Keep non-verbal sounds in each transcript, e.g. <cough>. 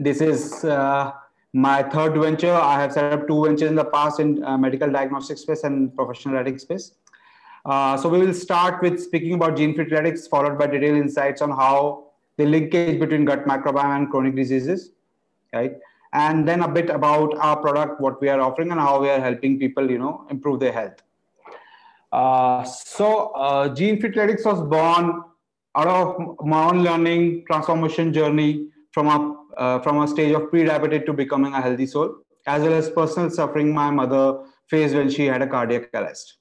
This is uh, my third venture. I have set up two ventures in the past in uh, medical diagnostic space and professional genetics space. Uh, so we will start with speaking about Genefitletics, followed by detailed insights on how the linkage between gut microbiome and chronic diseases, right? And then a bit about our product, what we are offering, and how we are helping people, you know, improve their health. Uh, so uh, Genefitletics was born out of my own learning transformation journey from a uh, from a stage of pre-diabetic to becoming a healthy soul, as well as personal suffering my mother faced when she had a cardiac arrest.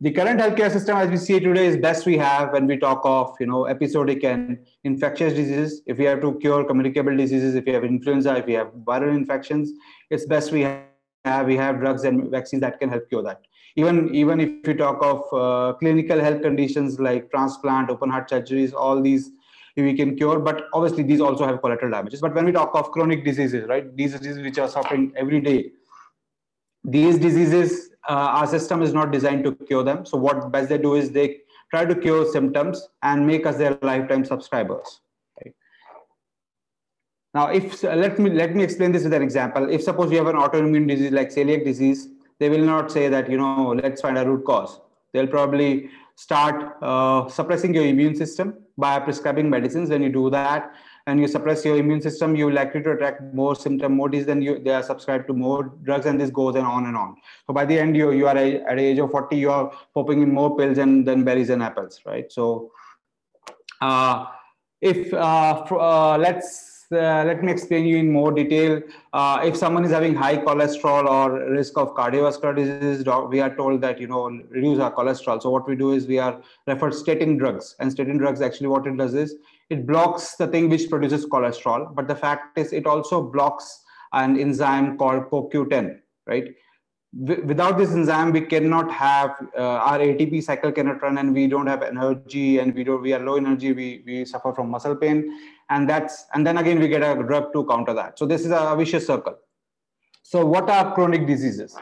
The current healthcare system, as we see today, is best we have when we talk of you know episodic and infectious diseases. If we have to cure communicable diseases, if we have influenza, if we have viral infections, it's best we have we have drugs and vaccines that can help cure that. Even even if we talk of uh, clinical health conditions like transplant, open heart surgeries, all these we can cure but obviously these also have collateral damages. But when we talk of chronic diseases right these diseases which are suffering every day these diseases uh, our system is not designed to cure them. So what best they do is they try to cure symptoms and make us their lifetime subscribers right? now if let me let me explain this with an example. If suppose you have an autoimmune disease like celiac disease they will not say that you know let's find a root cause. They'll probably start uh, suppressing your immune system by prescribing medicines. When you do that and you suppress your immune system, you're likely to attract more symptom, more disease, then you, they are subscribed to more drugs, and this goes and on and on. So by the end, you you are a, at the age of 40, you are popping in more pills and than berries and apples, right? So uh, if uh, uh let's uh, let me explain you in more detail. Uh, if someone is having high cholesterol or risk of cardiovascular disease, we are told that you know reduce our cholesterol. So what we do is we are referred statin drugs, and statin drugs actually what it does is it blocks the thing which produces cholesterol. But the fact is it also blocks an enzyme called CoQ10, right? without this enzyme we cannot have uh, our atp cycle cannot run and we don't have energy and we don't we are low energy we we suffer from muscle pain and that's and then again we get a drug to counter that. So this is a vicious circle. So what are chronic diseases?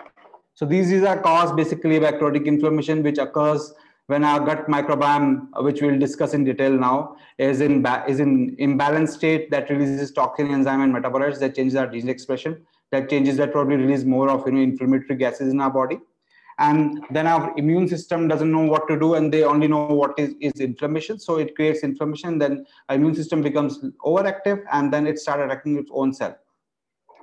So these are caused basically by chronic inflammation which occurs when our gut microbiome which we'll discuss in detail now is in is in imbalanced state that releases toxin enzyme and metabolites that changes our gene expression that changes that probably release more of you know inflammatory gases in our body and then our immune system doesn't know what to do and they only know what is, is inflammation. So it creates inflammation then our immune system becomes overactive and then it starts attacking its own cell.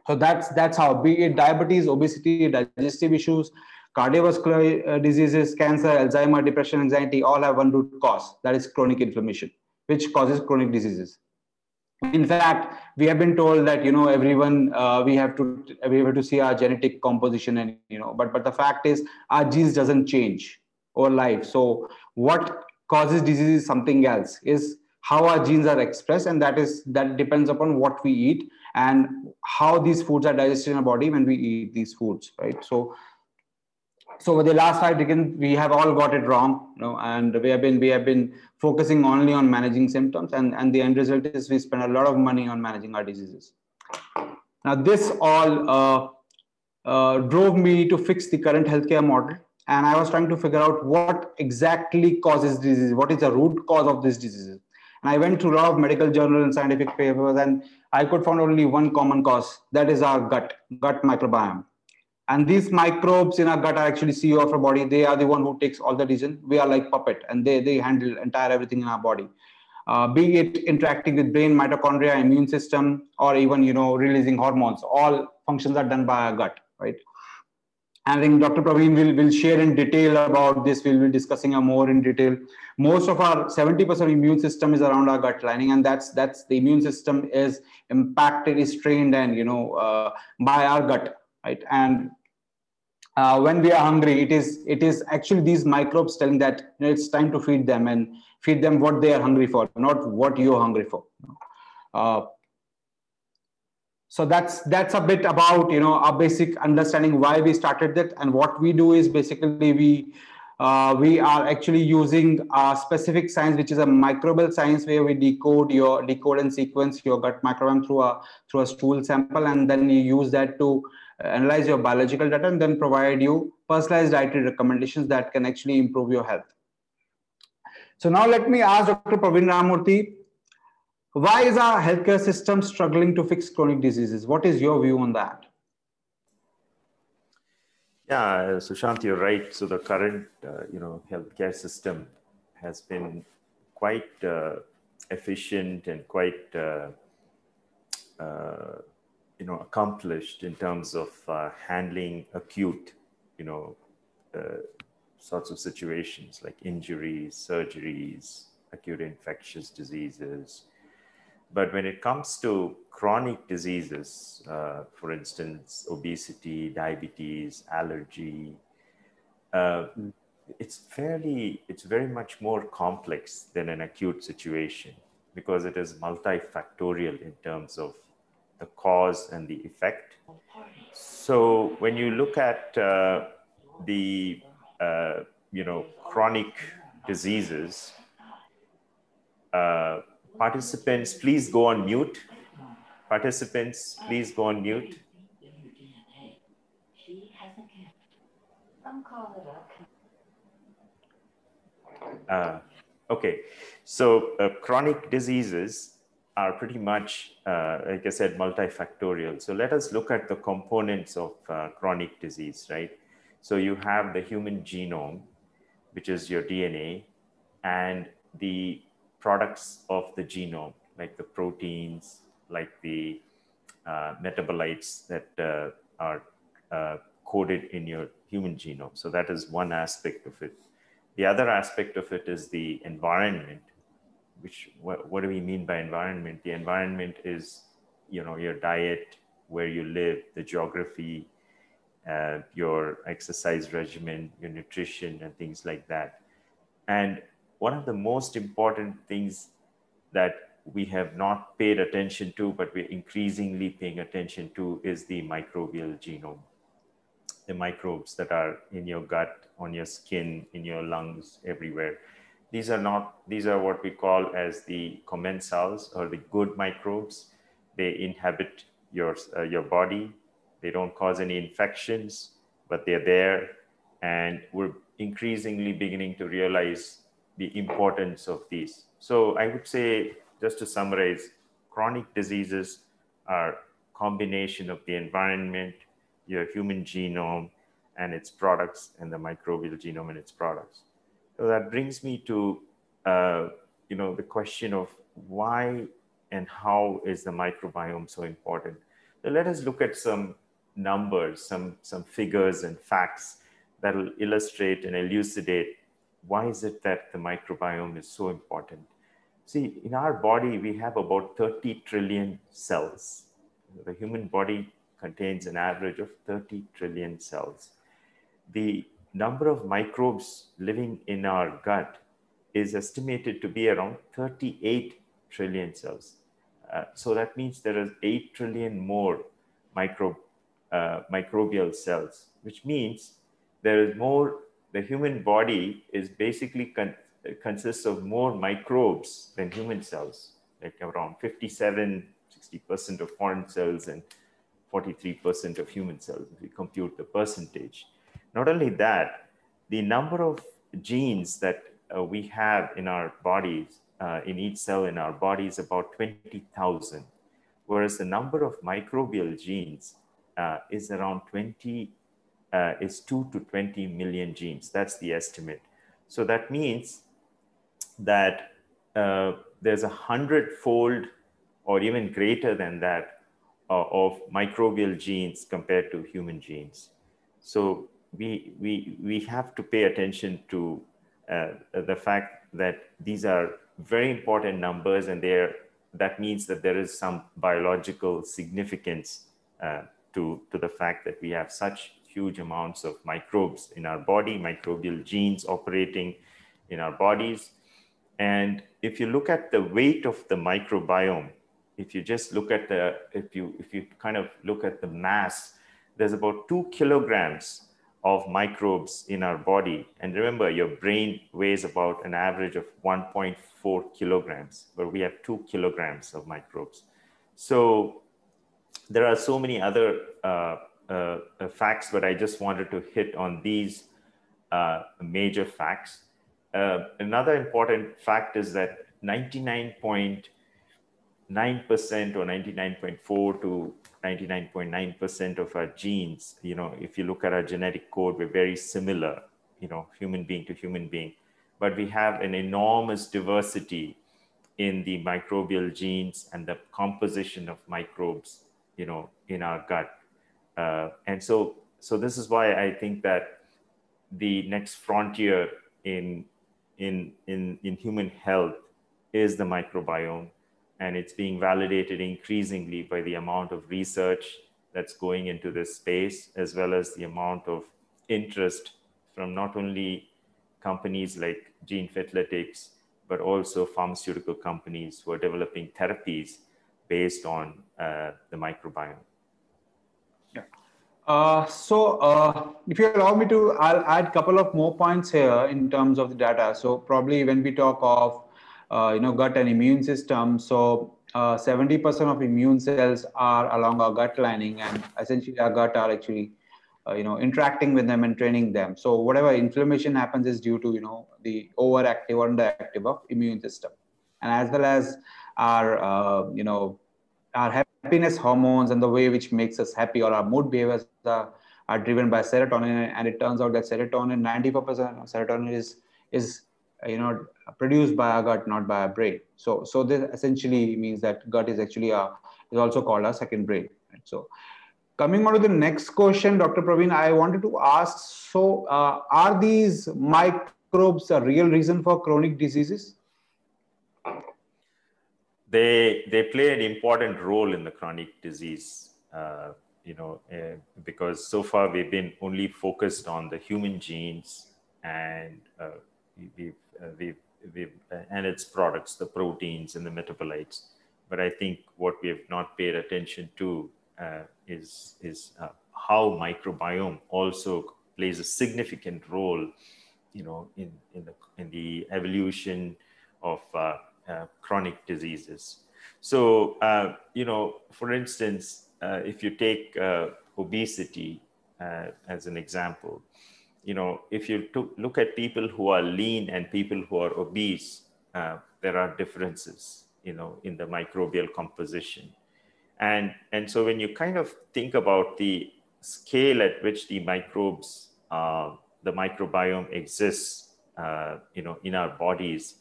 So that's that's how be it diabetes obesity digestive issues cardiovascular uh, diseases cancer alzheimer depression anxiety all have one root cause that is chronic inflammation which causes chronic diseases in fact we have been told that you know everyone uh, we have to we have to see our genetic composition and you know but but the fact is our genes doesn't change over life. So what causes disease is something else is how our genes are expressed and that is that depends upon what we eat and how these foods are digested in our body when we eat these foods right? So so over the last five decades we have all got it wrong you know and we have been we have been focusing only on managing symptoms and and the end result is we spend a lot of money on managing our diseases. Now this all uh, uh, drove me to fix the current healthcare model and i was trying to figure out what exactly causes disease what is the root cause of these diseases. And i went through a lot of medical journals and scientific papers and i could find only one common cause that is our gut gut microbiome and these microbes in our gut are actually CEO of our body. They are the one who takes all the decision. We are like puppet, and they they handle entire everything in our body. Uh, be it interacting with brain, mitochondria, immune system, or even you know releasing hormones. All functions are done by our gut, right? And I think Dr. Praveen will, will share in detail about this. We'll be discussing more in detail. Most of our 70% immune system is around our gut lining, and that's that's the immune system is impacted, is trained, and you know uh, by our gut, right? And uh, when we are hungry, it is it is actually these microbes telling that you know, it's time to feed them and feed them what they are hungry for, not what you're hungry for. Uh, so that's that's a bit about you know a basic understanding why we started that and what we do is basically we uh, we are actually using a specific science which is a microbial science where we decode your decode and sequence your gut microbiome through a through a stool sample and then you use that to analyze your biological data and then provide you personalized dietary recommendations that can actually improve your health. So now let me ask Dr. Praveen Ramamurthy, Why is our healthcare system struggling to fix chronic diseases? What is your view on that? Yeah, Sushant, you're right. So the current, uh, you know, healthcare system has been quite uh, efficient and quite, uh, uh you know, accomplished in terms of uh, handling acute, you know, uh, sorts of situations like injuries, surgeries, acute infectious diseases. But when it comes to chronic diseases, uh, for instance, obesity, diabetes, allergy, uh, it's fairly, it's very much more complex than an acute situation because it is multifactorial in terms of the cause and the effect. So when you look at uh, the, uh, you know, chronic diseases, uh, Participants, please go on mute. Participants, please go on mute. Uh, okay, so uh, chronic diseases are pretty much, uh, like I said, multifactorial. So let us look at the components of uh, chronic disease, right? So you have the human genome, which is your DNA, and the products of the genome, like the proteins, like the uh, metabolites that uh, are uh, coded in your human genome. So that is one aspect of it. The other aspect of it is the environment, which what, what do we mean by environment? The environment is, you know, your diet, where you live, the geography, uh, your exercise regimen, your nutrition, and things like that. And one of the most important things that we have not paid attention to, but we're increasingly paying attention to, is the microbial genome. The microbes that are in your gut, on your skin, in your lungs, everywhere. These are not, these are what we call as the commensals or the good microbes. They inhabit your, uh, your body. They don't cause any infections, but they're there. And we're increasingly beginning to realize the importance of these. So I would say, just to summarize, chronic diseases are combination of the environment, your human genome and its products, and the microbial genome and its products. So that brings me to, uh, you know, the question of why and how is the microbiome so important? So let us look at some numbers, some, some figures and facts that will illustrate and elucidate why is it that the microbiome is so important? See, in our body, we have about 30 trillion cells. The human body contains an average of 30 trillion cells. The number of microbes living in our gut is estimated to be around 38 trillion cells. Uh, so that means there is 8 trillion more micro, uh, microbial cells, which means there is more the human body is basically con- consists of more microbes than human cells, like around 57, 60% of foreign cells and 43% of human cells, if we compute the percentage. Not only that, the number of genes that uh, we have in our bodies, uh, in each cell in our body is about 20,000, whereas the number of microbial genes uh, is around 20 uh, is 2 to 20 million genes. That's the estimate. So that means that uh, there's a hundredfold or even greater than that uh, of microbial genes compared to human genes. So we, we, we have to pay attention to uh, the fact that these are very important numbers and that means that there is some biological significance uh, to, to the fact that we have such huge amounts of microbes in our body, microbial genes operating in our bodies. And if you look at the weight of the microbiome, if you just look at the, if you, if you kind of look at the mass, there's about two kilograms of microbes in our body. And remember, your brain weighs about an average of 1.4 kilograms, but we have two kilograms of microbes. So there are so many other uh, uh, uh, facts, but I just wanted to hit on these uh, major facts. Uh, another important fact is that 99.9% 9% or 99.4 to 99.9% of our genes, you know, if you look at our genetic code, we're very similar, you know, human being to human being. But we have an enormous diversity in the microbial genes and the composition of microbes, you know, in our gut. Uh, and so, so this is why I think that the next frontier in, in, in, in human health is the microbiome and it's being validated increasingly by the amount of research that's going into this space as well as the amount of interest from not only companies like Genefitletics but also pharmaceutical companies who are developing therapies based on uh, the microbiome. Yeah. Uh, so uh, if you allow me to i'll add a couple of more points here in terms of the data. So probably when we talk of uh, you know, gut and immune system. So 70% uh, of immune cells are along our gut lining and essentially our gut are actually uh, you know interacting with them and training them. So whatever inflammation happens is due to you know the overactive or underactive of immune system. And as well as our you know our happiness hormones and the way which makes us happy or our mood behaviors are, are driven by serotonin. And it turns out that serotonin 94% of serotonin is is you know produced by our gut not by our brain so so this essentially means that gut is actually a is also called a second brain right? so coming on to the next question dr praveen i wanted to ask so uh, are these microbes a real reason for chronic diseases they they play an important role in the chronic disease uh, you know uh, because so far we've been only focused on the human genes and uh, we've we've, we've, uh, and its products, the proteins and the metabolites. But I think what we have not paid attention to uh, is, is how microbiome also plays a significant role, you know, in, in, the, in the evolution of uh, uh, chronic diseases. So, uh, you know, for instance, if you take obesity as an example, you know, if you look at people who are lean and people who are obese, uh, there are differences, you know, in the microbial composition. And, and so when you kind of think about the scale at which the microbes, uh, the microbiome exists, uh, you know, in our bodies,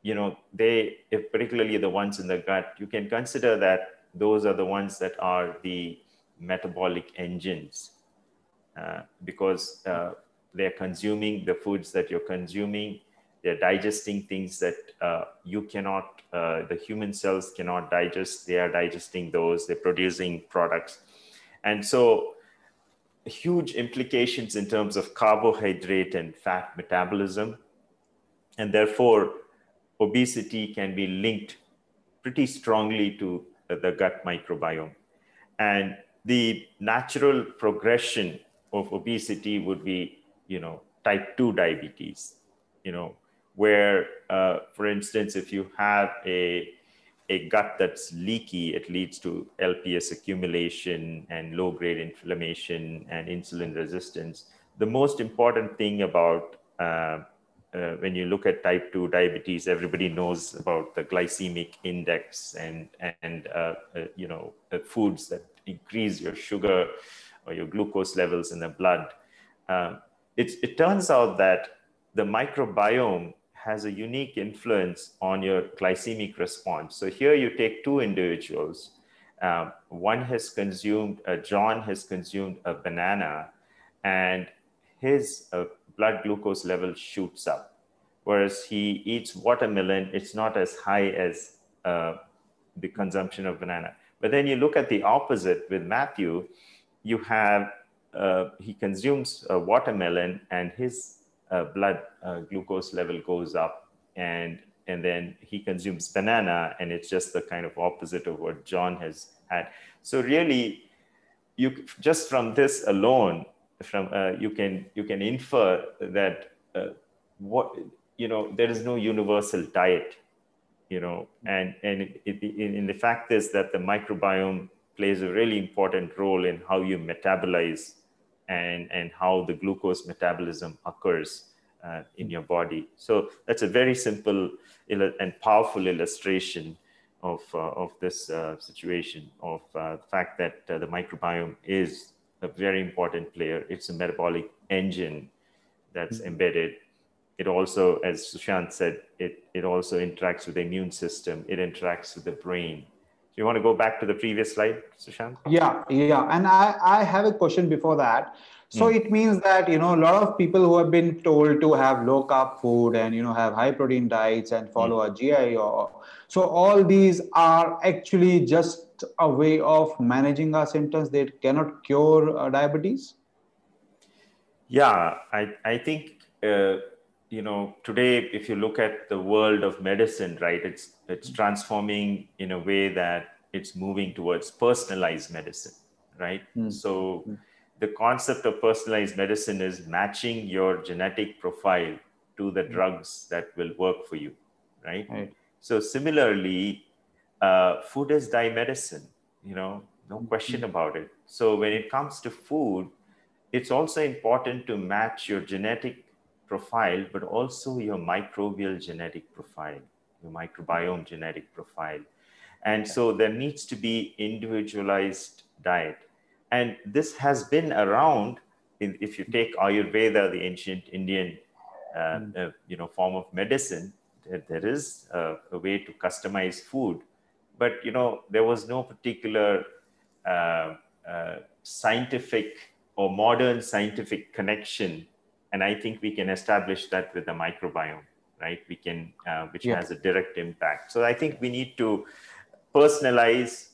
you know, they, particularly the ones in the gut, you can consider that those are the ones that are the metabolic engines because uh, they're consuming the foods that you're consuming. They're digesting things that uh, you cannot, uh, the human cells cannot digest. They are digesting those, they're producing products. And so, huge implications in terms of carbohydrate and fat metabolism. And therefore, obesity can be linked pretty strongly to the gut microbiome. And the natural progression of obesity would be, you know, type 2 diabetes, you know, where, uh, for instance, if you have a, a gut that's leaky, it leads to LPS accumulation and low grade inflammation and insulin resistance. The most important thing about uh, uh, when you look at type 2 diabetes, everybody knows about the glycemic index and, and uh, uh, you know, foods that increase your sugar or your glucose levels in the blood, uh, it, it turns out that the microbiome has a unique influence on your glycemic response. So here you take two individuals. Um, one has consumed, uh, John has consumed a banana and his uh, blood glucose level shoots up. Whereas he eats watermelon, it's not as high as uh, the consumption of banana. But then you look at the opposite with Matthew, you have uh, he consumes a watermelon and his uh, blood uh, glucose level goes up and and then he consumes banana and it's just the kind of opposite of what john has had. So really you just from this alone from uh, you can you can infer that uh, what you know there is no universal diet you know and and it, it, in the fact is that the microbiome plays a really important role in how you metabolize and, and how the glucose metabolism occurs uh, in your body. So that's a very simple and powerful illustration of, of this situation, of the fact that the microbiome is a very important player. It's a metabolic engine that's mm-hmm. embedded. It also, as Sushant said, it, it also interacts with the immune system. It interacts with the brain. Do you want to go back to the previous slide, Sushant? Yeah, yeah. And I, I have a question before that. So mm. it means that you know a lot of people who have been told to have low carb food and you know have high protein diets and follow mm. a GI or so all these are actually just a way of managing our symptoms. They cannot cure uh, diabetes. Yeah, I I think uh, you know today if you look at the world of medicine, right, it's it's transforming in a way that it's moving towards personalized medicine, right? Mm. So. Mm the concept of personalized medicine is matching your genetic profile to the drugs that will work for you, right? right. So similarly, uh, food is thy medicine, you know, no question mm-hmm. about it. So when it comes to food, it's also important to match your genetic profile, but also your microbial genetic profile, your microbiome genetic profile. And so there needs to be individualized diet and this has been around, in, if you take Ayurveda, the ancient Indian uh, hmm. uh, you know, form of medicine, there, there is a, a, way to customize food. But you know, there was no particular uh, uh, scientific or modern scientific connection. And I think we can establish that with the microbiome, right? We can, uh, which yeah. has a direct impact. So I think we need to personalize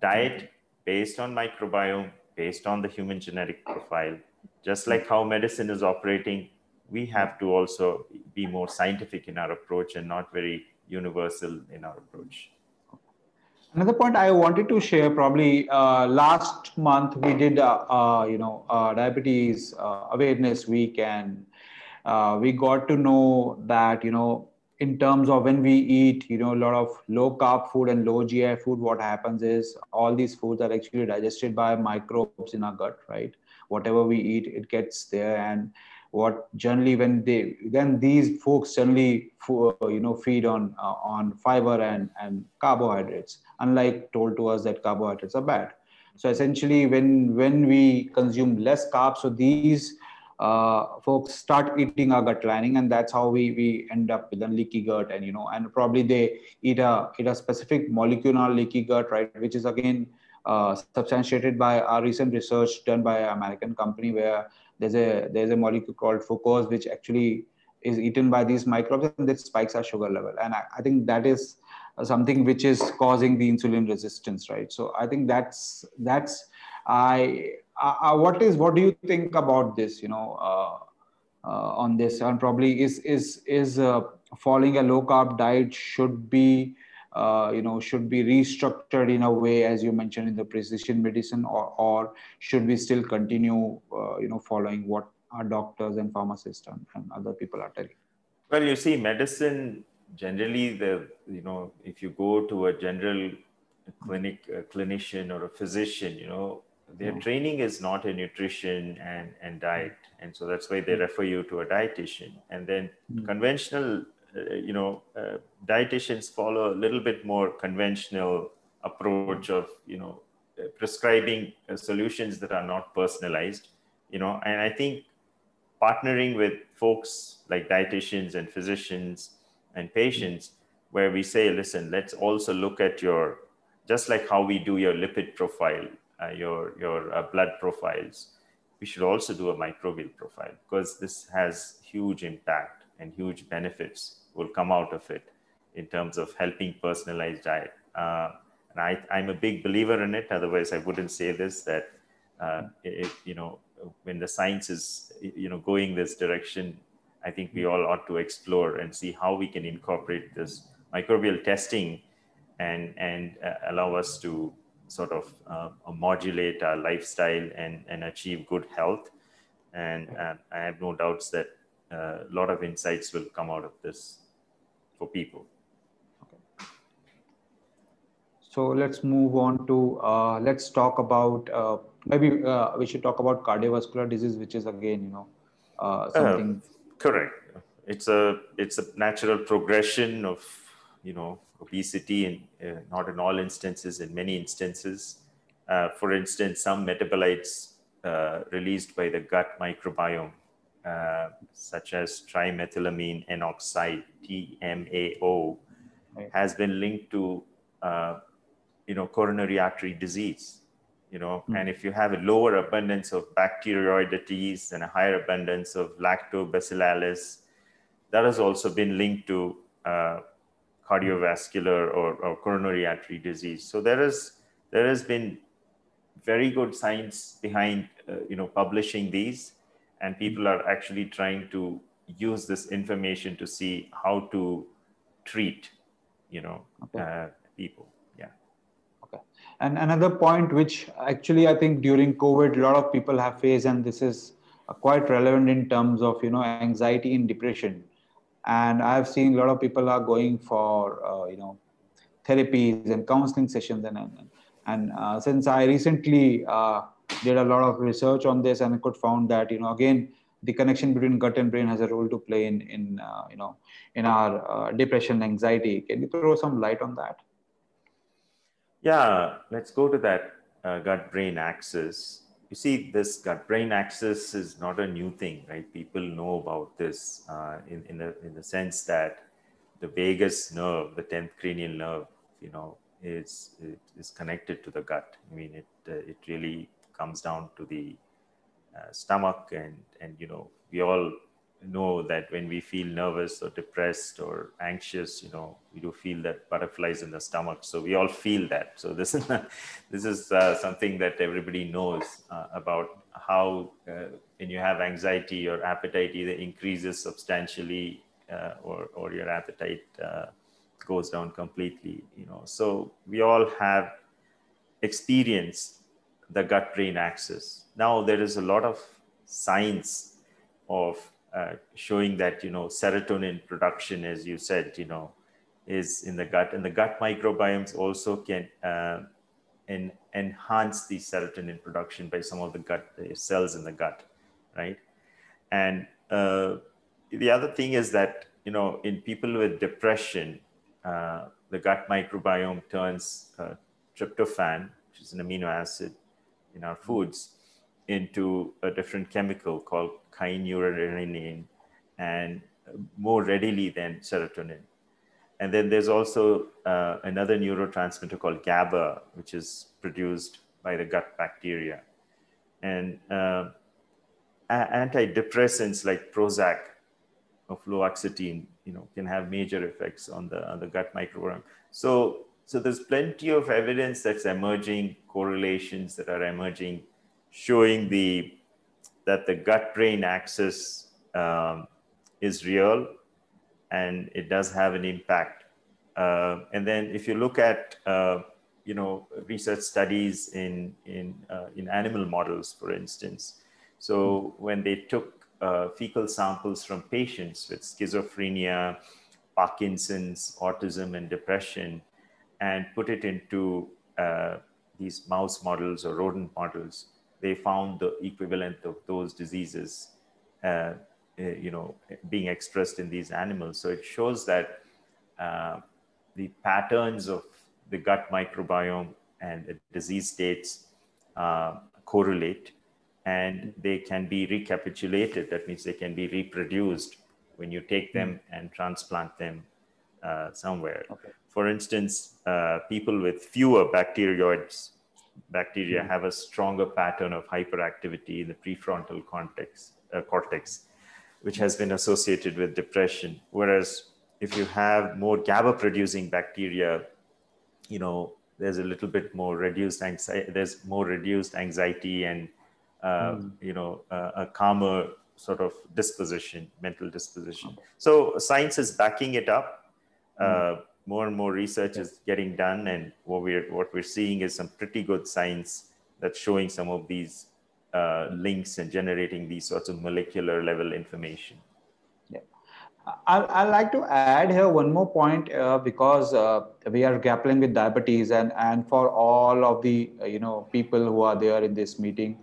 diet based on microbiome, based on the human genetic profile. Just like how medicine is operating, we have to also be more scientific in our approach and not very universal in our approach. Another point I wanted to share probably uh, last month we did uh, uh, you know uh, diabetes uh, awareness week and uh, we got to know that you know in terms of when we eat you know a lot of low carb food and low gi food what happens is all these foods are actually digested by microbes in our gut right? Whatever we eat it gets there. And what generally when they then these folks generally you know feed on uh, on fiber and and carbohydrates unlike told to us that carbohydrates are bad. So essentially when when we consume less carbs so these uh, folks start eating our gut lining and that's how we we end up with a leaky gut and you know and probably they eat a eat a specific molecule on leaky gut right which is again uh, substantiated by our recent research done by an american company where there's a there's a molecule called fucose which actually is eaten by these microbes and that spikes our sugar level. And I, I think that is something which is causing the insulin resistance right? So i think that's that's i uh, uh, what is what do you think about this? You know, uh, uh, on this, and probably is is is uh, following a low carb diet should be uh, you know should be restructured in a way as you mentioned in the precision medicine, or or should we still continue you know following what our doctors and pharmacists and, and other people are telling? Well, you see, medicine generally the you know if you go to a general clinic a clinician or a physician you know their mm. training is not in nutrition and, and diet and so that's why they hmm. refer you to a dietitian and then mm. conventional uh, you know uh, dietitians follow a little bit more conventional approach of you know uh, prescribing uh, solutions that are not personalized you know and i think partnering with folks like dietitians and physicians and patients where we say listen let's also look at your just like how we do your lipid profile your, your uh, blood profiles, we should also do a microbial profile because this has huge impact and huge benefits will come out of it in terms of helping personalized diet. Uh, and I, I'm a big believer in it. Otherwise, I wouldn't say this that uh, it, you know when the science is you know going this direction, I think we all ought to explore and see how we can incorporate this microbial testing and and uh, allow us to sort of uh, modulate our lifestyle and, and achieve good health. And uh, I have no doubts that uh, a lot of insights will come out of this for people. Okay. So let's move on to, uh, let's talk about, uh, maybe uh, we should talk about cardiovascular disease, which is again, you know, something. correct. It's a, it's a natural progression of you know, obesity, and uh, not in all instances, in many instances. Uh, for instance, some metabolites uh, released by the gut microbiome, uh, such as trimethylamine N oxide (TMAO), right. has been linked to, uh, you know, coronary artery disease you know mm. and if you have a lower abundance of bacteroidetes and a higher abundance of lactobacillus that has also been linked to uh, cardiovascular or, or, coronary artery disease so there is there has been very good science behind uh, you know publishing these and people are actually trying to use this information to see how to treat you know okay. uh, people Yeah. Okay. and another point which actually I think during COVID, a lot of people have faced, and this is quite relevant in terms of you know anxiety and depression. And I've seen a lot of people are going for uh, you know therapies and counseling sessions, and and, and uh, since I recently uh, did a lot of research on this, and could found that you know again the connection between gut and brain has a role to play in in uh, you know in our uh, depression anxiety. Can you throw some light on that? Yeah, let's go to that uh, gut brain axis. You see, this gut brain axis is not a new thing, right? People know about this uh, in, in, the, in the sense that the vagus nerve, the 10th cranial nerve, you know, is, is connected to the gut. I mean, it, uh, it really comes down to the uh, stomach and, and, you know, we all know that when we feel nervous or depressed or anxious, you know, we do feel that butterflies in the stomach. So we all feel that. So this is <laughs> this is uh, something that everybody knows uh, about how uh, when you have anxiety, your appetite either increases substantially uh, or or your appetite uh, goes down completely. You know, so we all have experienced the gut-brain axis. Now there is a lot of science of uh, showing that you know serotonin production, as you said, you know, is in the gut, and the gut microbiomes also can uh, en- enhance the serotonin production by some of the gut the cells in the gut, right? And uh, the other thing is that you know in people with depression, uh, the gut microbiome turns uh, tryptophan, which is an amino acid in our foods, into a different chemical called kynurenine and more readily than serotonin. And then there's also uh, another neurotransmitter called GABA, which is produced by the gut bacteria. And uh, antidepressants like Prozac or fluoxetine, you know, can have major effects on the, on the gut microbiome. So, so there's plenty of evidence that's emerging, correlations that are emerging showing the that the gut brain axis um, is real and it does have an impact. Uh, and then if you look at uh, you know research studies in in uh, in animal models, for instance, so when they took uh, fecal samples from patients with schizophrenia, Parkinson's, autism, and depression, and put it into uh, these mouse models or rodent models, they found the equivalent of those diseases, uh, eh, you know, being expressed in these animals. So it shows that uh, the patterns of the gut microbiome and the disease states uh, correlate and they can be recapitulated. That means they can be reproduced when you take them mm. and transplant them uh, somewhere. Okay. For instance, uh, people with fewer bacteroids bacteria have a stronger pattern of hyperactivity in the prefrontal cortex, uh, cortex, which has been associated with depression. Whereas if you have more GABA producing bacteria, you know, there's a little bit more reduced anxiety, there's more reduced anxiety and, uh, mm. you know, uh, a calmer sort of disposition, mental disposition. So science is backing it up. Mm more and more research is getting done, and what we're what we're seeing is some pretty good science that's showing some of these uh, links and generating these sorts of molecular level information. Yeah, I'd, I'd like to add here one more point uh, because uh, we are grappling with diabetes, and and for all of the uh, you know people who are there in this meeting.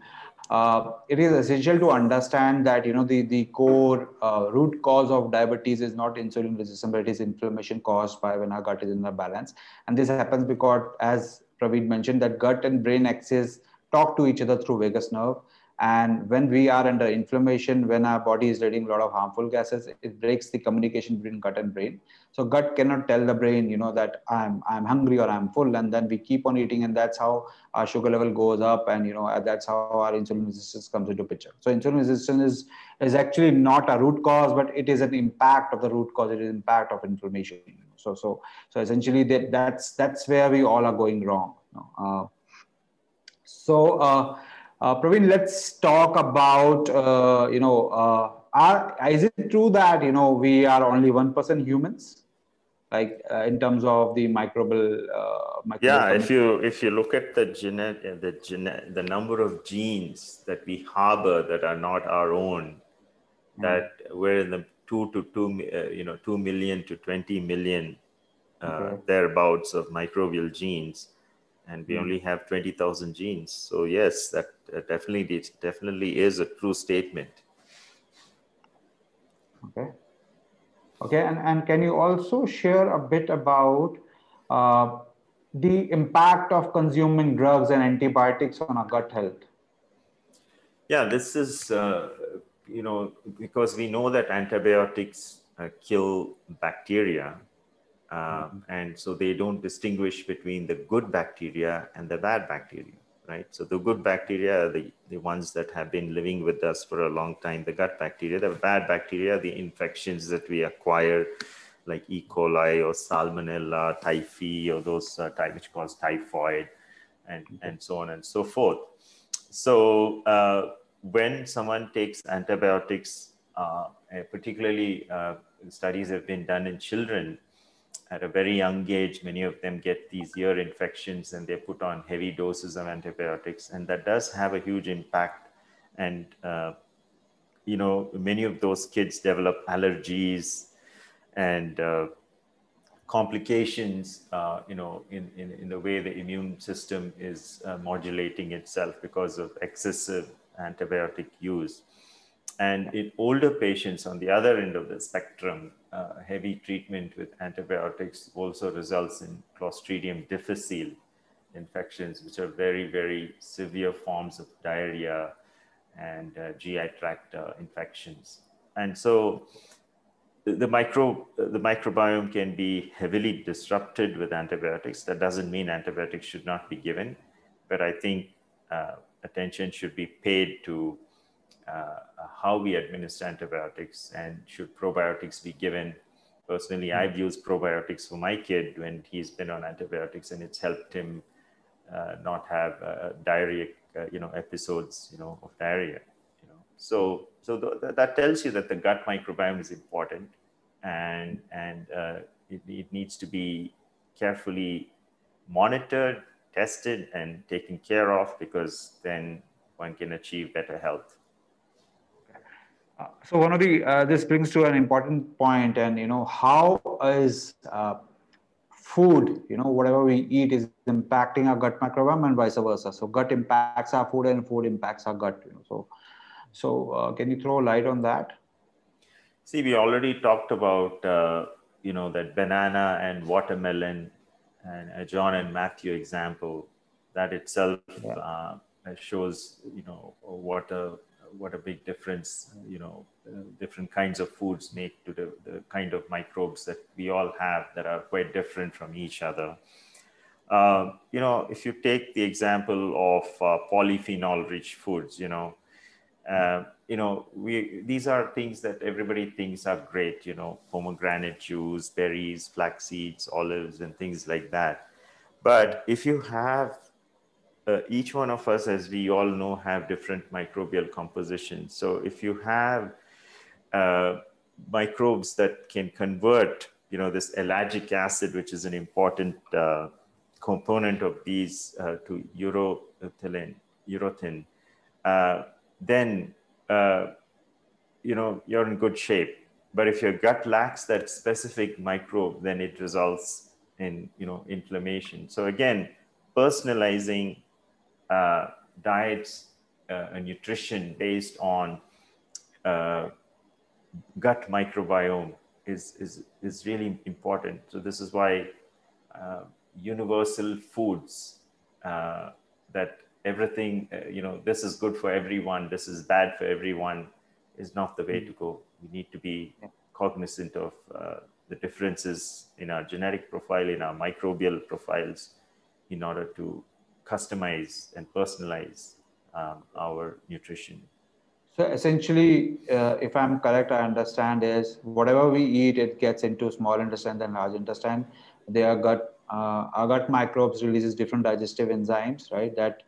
Uh, it is essential to understand that you know the the core uh, root cause of diabetes is not insulin resistance but it is inflammation caused by when our gut is in balance. And this happens because as Praveen mentioned that gut and brain axis talk to each other through vagus nerve and when we are under inflammation when our body is letting a lot of harmful gases it breaks the communication between gut and brain. So gut cannot tell the brain you know that i'm i'm hungry or i'm full and then we keep on eating and that's how our sugar level goes up and you know that's how our insulin resistance comes into picture. So insulin resistance is is actually not a root cause but it is an impact of the root cause. It is an impact of inflammation. So so so essentially that that's that's where we all are going wrong uh, so uh, uh, Praveen, let's talk about, uh, you know, uh, are, is it true that, you know, we are only 1% humans? Like uh, in terms of the microbial, uh, microbial yeah. If you if you look at the genet uh, the genet the number of genes that we harbor that are not our own, mm. that we're in the two to two you know two million to twenty million okay. thereabouts of microbial genes and we mm. only have 20,000 genes. So yes, that definitely definitely is a true statement. Okay. Okay, and, and can you also share a bit about uh, the impact of consuming drugs and antibiotics on our gut health? Yeah, this is, uh, you know, because we know that antibiotics uh, kill bacteria um, and so they don't distinguish between the good bacteria and the bad bacteria, right? So the good bacteria are the, the ones that have been living with us for a long time, the gut bacteria, the bad bacteria, the infections that we acquire like E. coli or salmonella, typhi, or those uh, type which cause typhoid, and, and so on and so forth. So uh, when someone takes antibiotics, uh, particularly uh, studies have been done in children at a very young age, many of them get these ear infections and they're put on heavy doses of antibiotics. And that does have a huge impact. And, uh, you know, many of those kids develop allergies and uh, complications, uh, you know, in, in, in, the way the immune system is uh, modulating itself because of excessive antibiotic use. And in older patients on the other end of the spectrum, uh, heavy treatment with antibiotics also results in Clostridium difficile infections, which are very, very severe forms of diarrhea and uh, GI tract uh, infections. And so the, the, micro, the microbiome can be heavily disrupted with antibiotics. That doesn't mean antibiotics should not be given, but I think uh, attention should be paid to how we administer antibiotics and should probiotics be given. Personally, I've hmm. used probiotics for my kid when he's been on antibiotics, and it's helped him uh, not have uh, diarrhea, uh, you know, episodes, you know, of diarrhea. You know, so so th- that tells you that the gut microbiome is important, and and uh, it, it needs to be carefully monitored, tested, and taken care of because then one can achieve better health. Uh, so one of the uh, this brings to an important point, and you know how is uh, food, you know whatever we eat is impacting our gut microbiome and vice versa. So gut impacts our food, and food impacts our gut. You know, so so uh, can you throw light on that? See, we already talked about uh, you know that banana and watermelon, and John and Matthew example that itself yeah. shows you know what a what a big difference you know uh, different kinds of foods make to the, the kind of microbes that we all have that are quite different from each other. Uh, you know if you take the example of uh, polyphenol rich foods you know uh, you know we these are things that everybody thinks are great you know pomegranate juice berries flax seeds olives and things like that. But if you have uh, each one of us, as we all know, have different microbial compositions. So if you have uh, microbes that can convert, you know, this ellagic acid, which is an important uh, component of these uh, to urolithin, urolithin, uh, then uh, you know you're in good shape. But if your gut lacks that specific microbe, then it results in you know inflammation. So again, personalizing uh, diets uh, a nutrition based on uh, gut microbiome is, is, is really important. So this is why uh, universal foods that everything, you know, this is good for everyone, this is bad for everyone is not the way to go. We need to be cognizant of uh, the differences in our genetic profile, in our microbial profiles, in order to customize and personalize um, our nutrition. So essentially, uh, if I'm correct, I understand is whatever we eat, it gets into small intestine and large intestine. Their gut, uh, our gut microbes releases different digestive enzymes, right? That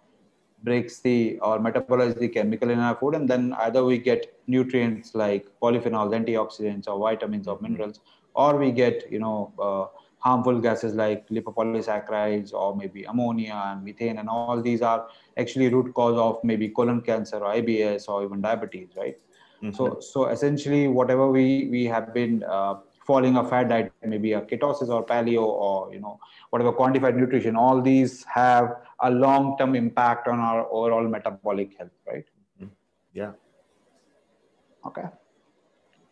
breaks the or metabolize the chemical in our food, and then either we get nutrients like polyphenols, antioxidants, or vitamins or minerals, or we get you know uh, harmful gases like lipopolysaccharides or maybe ammonia and methane and all these are actually root cause of maybe colon cancer or IBS or even diabetes, right? Mm-hmm. So, so essentially, whatever we we have been uh, following a fat diet, maybe a ketosis or paleo or you know whatever quantified nutrition, all these have a long-term impact on our overall metabolic health, right? Mm-hmm. Yeah. Okay.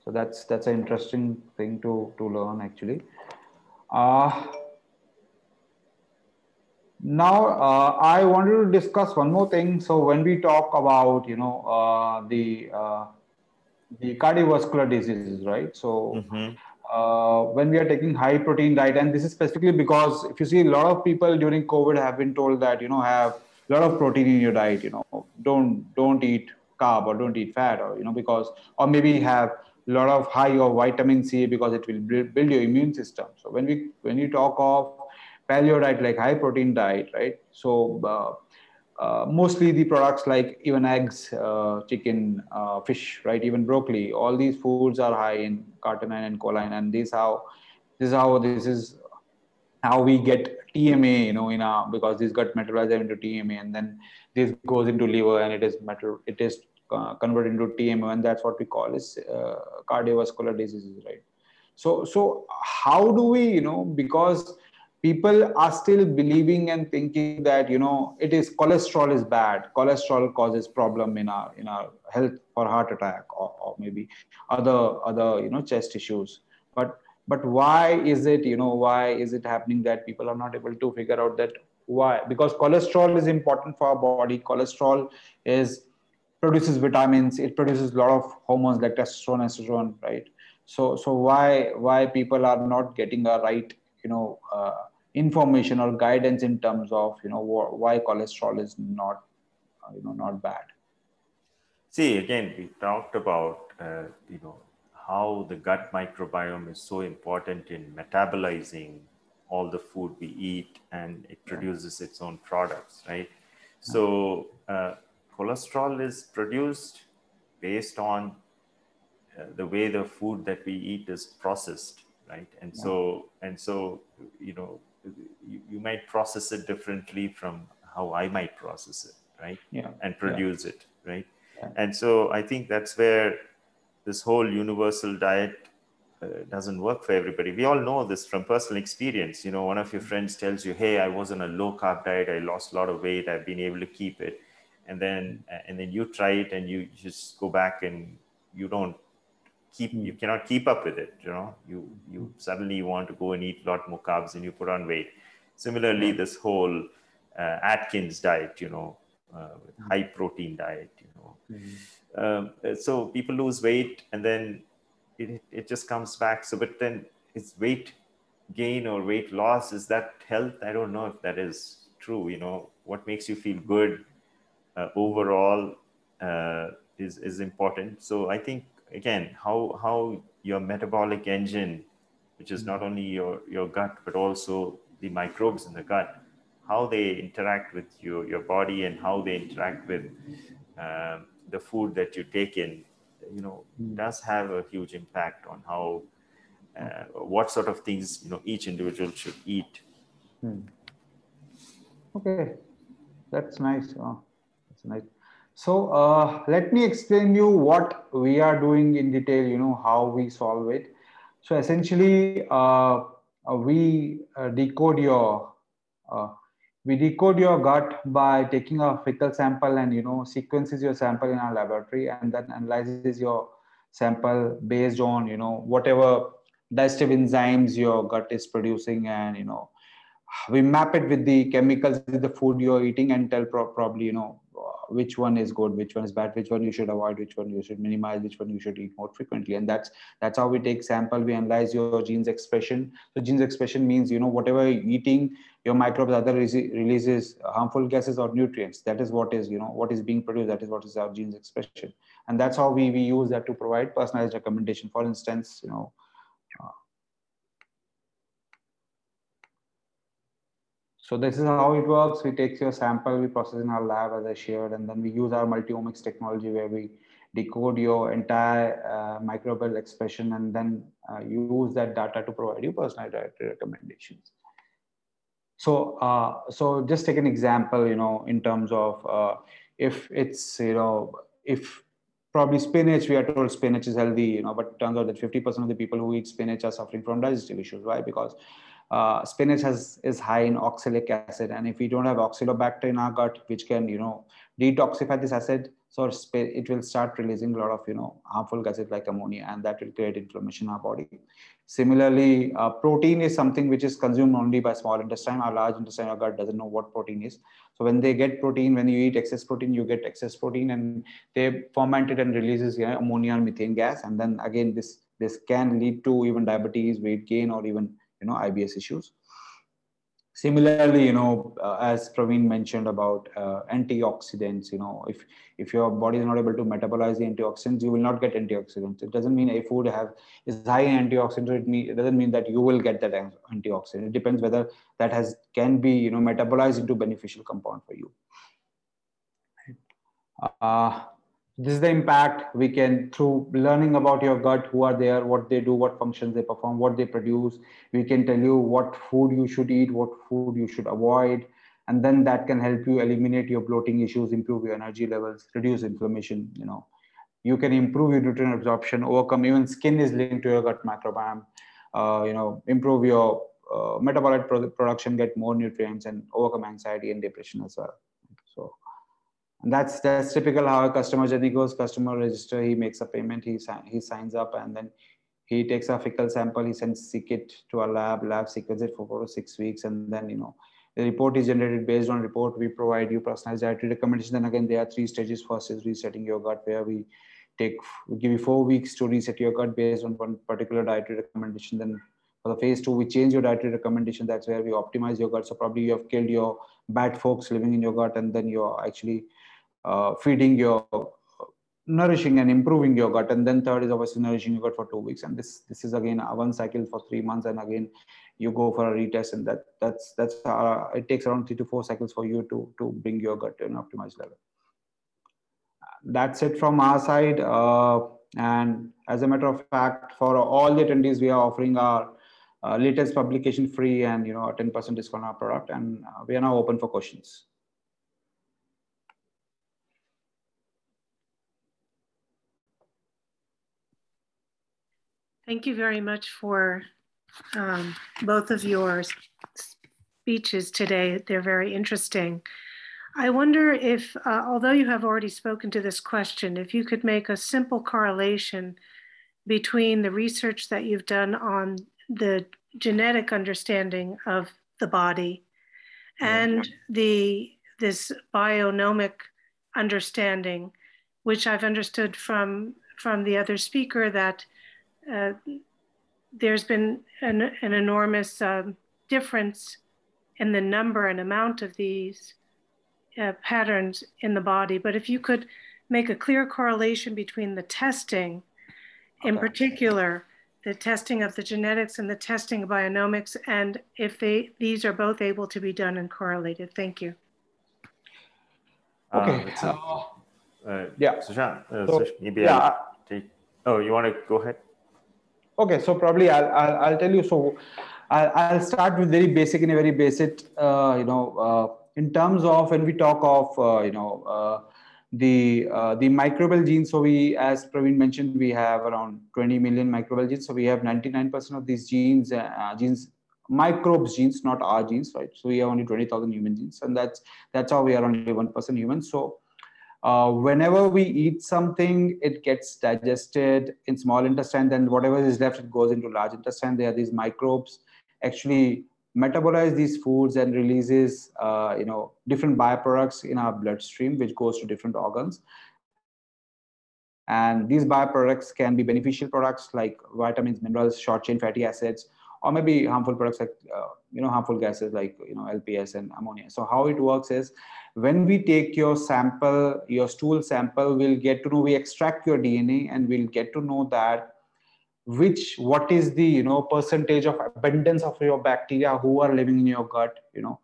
So that's that's an interesting thing to to learn actually. Uh, now, uh, I wanted to discuss one more thing. So when we talk about, you know, uh, the uh, the cardiovascular diseases, right? So mm-hmm. Uh, when we are taking high protein diet, and this is specifically because if you see a lot of people during COVID have been told that you know have a lot of protein in your diet, you know, don't don't eat carb or don't eat fat, or you know, because or maybe have a lot of high of vitamin C because it will build your immune system. So when we when you talk of paleo diet like high protein diet, right? So uh, uh, mostly the products like even eggs, uh, chicken, uh, fish, right? Even broccoli. All these foods are high in carnitine and choline, and this how this is how this is how we get TMA, you know, in our because this got metabolized into TMA, and then this goes into liver, and it is metal. It is uh, convert into TMAO, and that's what we call is uh, cardiovascular diseases, right? So, so how do we, you know, because people are still believing and thinking that you know it is cholesterol is bad. Cholesterol causes problem in our in our health or heart attack or, or maybe other other you know chest issues. But but why is it you know why is it happening that people are not able to figure out that why? Because cholesterol is important for our body. Cholesterol is produces vitamins it produces a lot of hormones like testosterone estrogen right? So so why why people are not getting a right you know uh, information or guidance in terms of you know why cholesterol is not uh, you know not bad? See again we talked about uh, you know how the gut microbiome is so important in metabolizing all the food we eat and it produces its own products right? So uh, cholesterol is produced based on uh, the way the food that we eat is processed right? And yeah. so and so you know you, you, might process it differently from how i might process it right? Yeah. and produce yeah. it right? And so i think that's where this whole universal diet uh, doesn't work for everybody. We all know this from personal experience. You know one of your friends tells you hey i was on a low carb diet. I lost a lot of weight. I've been able to keep it and then and then you try it and you just go back and you don't keep you cannot keep up with it you know? You you suddenly want to go and eat a lot more carbs and you put on weight. Similarly this whole uh, atkins diet you know uh, high protein diet you know? Mm-hmm. um, so people lose weight and then it, it just comes back. So but then it's weight gain or weight loss is that health? I don't know if that is true you know? What makes you feel good overall uh, is, is important. So I think again, how, how your metabolic engine, which is not only your, your gut, but also the microbes in the gut, how they interact with your, your body and how they interact with um, the food that you take in, you know, mm. does have a huge impact on how, uh, what sort of things, you know, each individual should eat. Mm. Okay, that's nice. Oh right? So uh, let me explain you what we are doing in detail you know how we solve it. So essentially uh, uh we uh, decode your uh, we decode your gut by taking a fecal sample and you know sequences your sample in our laboratory and then analyzes your sample based on you know whatever digestive enzymes your gut is producing and you know we map it with the chemicals with the food you're eating and tell pro- probably you know which one is good which one is bad which one you should avoid which one you should minimize which one you should eat more frequently. And that's that's how we take sample we analyze your genes expression. So genes expression means you know whatever you're eating your microbes other releases harmful gases or nutrients. That is what is you know what is being produced. That is what is our genes expression. And that's how we we use that to provide personalized recommendation. For instance you know uh, So this is how it works. We take your sample, we process in our lab as I shared, and then we use our multi-omics technology where we decode your entire uh, microbial expression and then uh, use that data to provide you personalized recommendations. So, uh, so just take an example, you know, in terms of uh, if it's, you know, if probably spinach, we are told spinach is healthy, you know, but turns out that 50% of the people who eat spinach are suffering from digestive issues. Why? Because uh, spinach has is high in oxalic acid, and if we don't have oxalobacter in our gut, which can you know detoxify this acid, so it will start releasing a lot of you know harmful gases like ammonia, and that will create inflammation in our body. Similarly, uh, protein is something which is consumed only by small intestine. Our large intestine, our gut doesn't know what protein is. So when they get protein, when you eat excess protein, you get excess protein, and they ferment it and releases you know, ammonia and methane gas, and then again this this can lead to even diabetes, weight gain, or even you know IBS issues. Similarly, you know, uh, as Praveen mentioned about uh, antioxidants, you know, if if your body is not able to metabolize the antioxidants, you will not get antioxidants. It doesn't mean a food have is high in antioxidants. It, mean, it doesn't mean that you will get that antioxidant. It depends whether that has can be you know metabolized into beneficial compound for you. Uh, this is the impact we can through learning about your gut who are there what they do what functions they perform what they produce. We can tell you what food you should eat what food you should avoid. And then that can help you eliminate your bloating issues improve your energy levels reduce inflammation you know. You can improve your nutrient absorption overcome even skin is linked to your gut microbiome. Uh, you know improve your uh, metabolite production get more nutrients and overcome anxiety and depression as well. So and that's that's typical how a customer journey goes. Customer register, he makes a payment, he he signs up, and then he takes a fecal sample, he sends it to a lab, lab sequences it for four or six weeks, and then you know the report is generated based on report. We provide you personalized dietary recommendation. Then again, there are three stages. First is resetting your gut, where we take we give you four weeks to reset your gut based on one particular dietary recommendation. Then for the phase two, we change your dietary recommendation. That's where we optimize your gut. So probably you have killed your bad folks living in your gut, and then you're actually uh, feeding your nourishing and improving your gut and then third is obviously nourishing your gut for two weeks. And this this is again one cycle for three months and again you go for a retest and that that's that's uh, it takes around three to four cycles for you to to bring your gut to an optimized level. That's it from our side uh, and as a matter of fact for all the attendees we are offering our uh, latest publication free and you know a 10% discount on our product and uh, we are now open for questions Thank you very much for um, both of your speeches today. They're very interesting. I wonder if, uh, although you have already spoken to this question, if you could make a simple correlation between the research that you've done on the genetic understanding of the body and the this bionomic understanding, which I've understood from from the other speaker that uh, there's been an, an enormous uh, difference in the number and amount of these uh, patterns in the body. But if you could make a clear correlation between the testing, okay. in particular, the testing of the genetics and the testing of bionomics, and if they these are both able to be done and correlated. Thank you. Okay. Uh, uh, yeah. Sushant, so, maybe yeah. Take, oh, you want to go ahead? Okay, so probably I'll, I'll, I'll tell you. So I'll, I'll, start with very basic in a very basic, uh, you know, uh, in terms of when we talk of, uh, you know, uh, the uh, the microbial genes. So we, as Praveen mentioned, we have around 20 million microbial genes. So we have 99% of these genes, uh, genes microbes genes, not our genes, right? So we have only 20,000 human genes, and that's that's how we are only one percent human. So uh, whenever we eat something, it gets digested in small intestine. Then whatever is left, it goes into large intestine. There are these microbes actually metabolize these foods and releases, uh, you know, different byproducts in our bloodstream, which goes to different organs. And these byproducts can be beneficial products like vitamins, minerals, short chain fatty acids, or maybe harmful products like uh, you know harmful gases like you know lps and ammonia. So how it works is when we take your sample your stool sample we'll get to know we extract your dna and we'll get to know that which what is the you know percentage of abundance of your bacteria who are living in your gut you know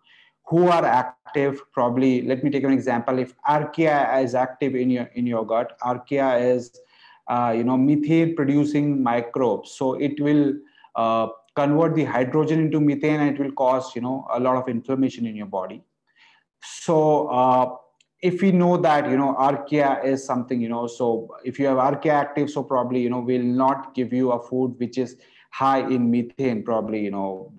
who are active. Probably let me take an example. If archaea is active in your in your gut archaea is uh, you know methane producing microbes. So it will uh, convert the hydrogen into methane and it will cause you know a lot of inflammation in your body. So uh, if we know that you know archaea is something you know so if you have archaea active so probably you know will not give you a food which is high in methane probably you know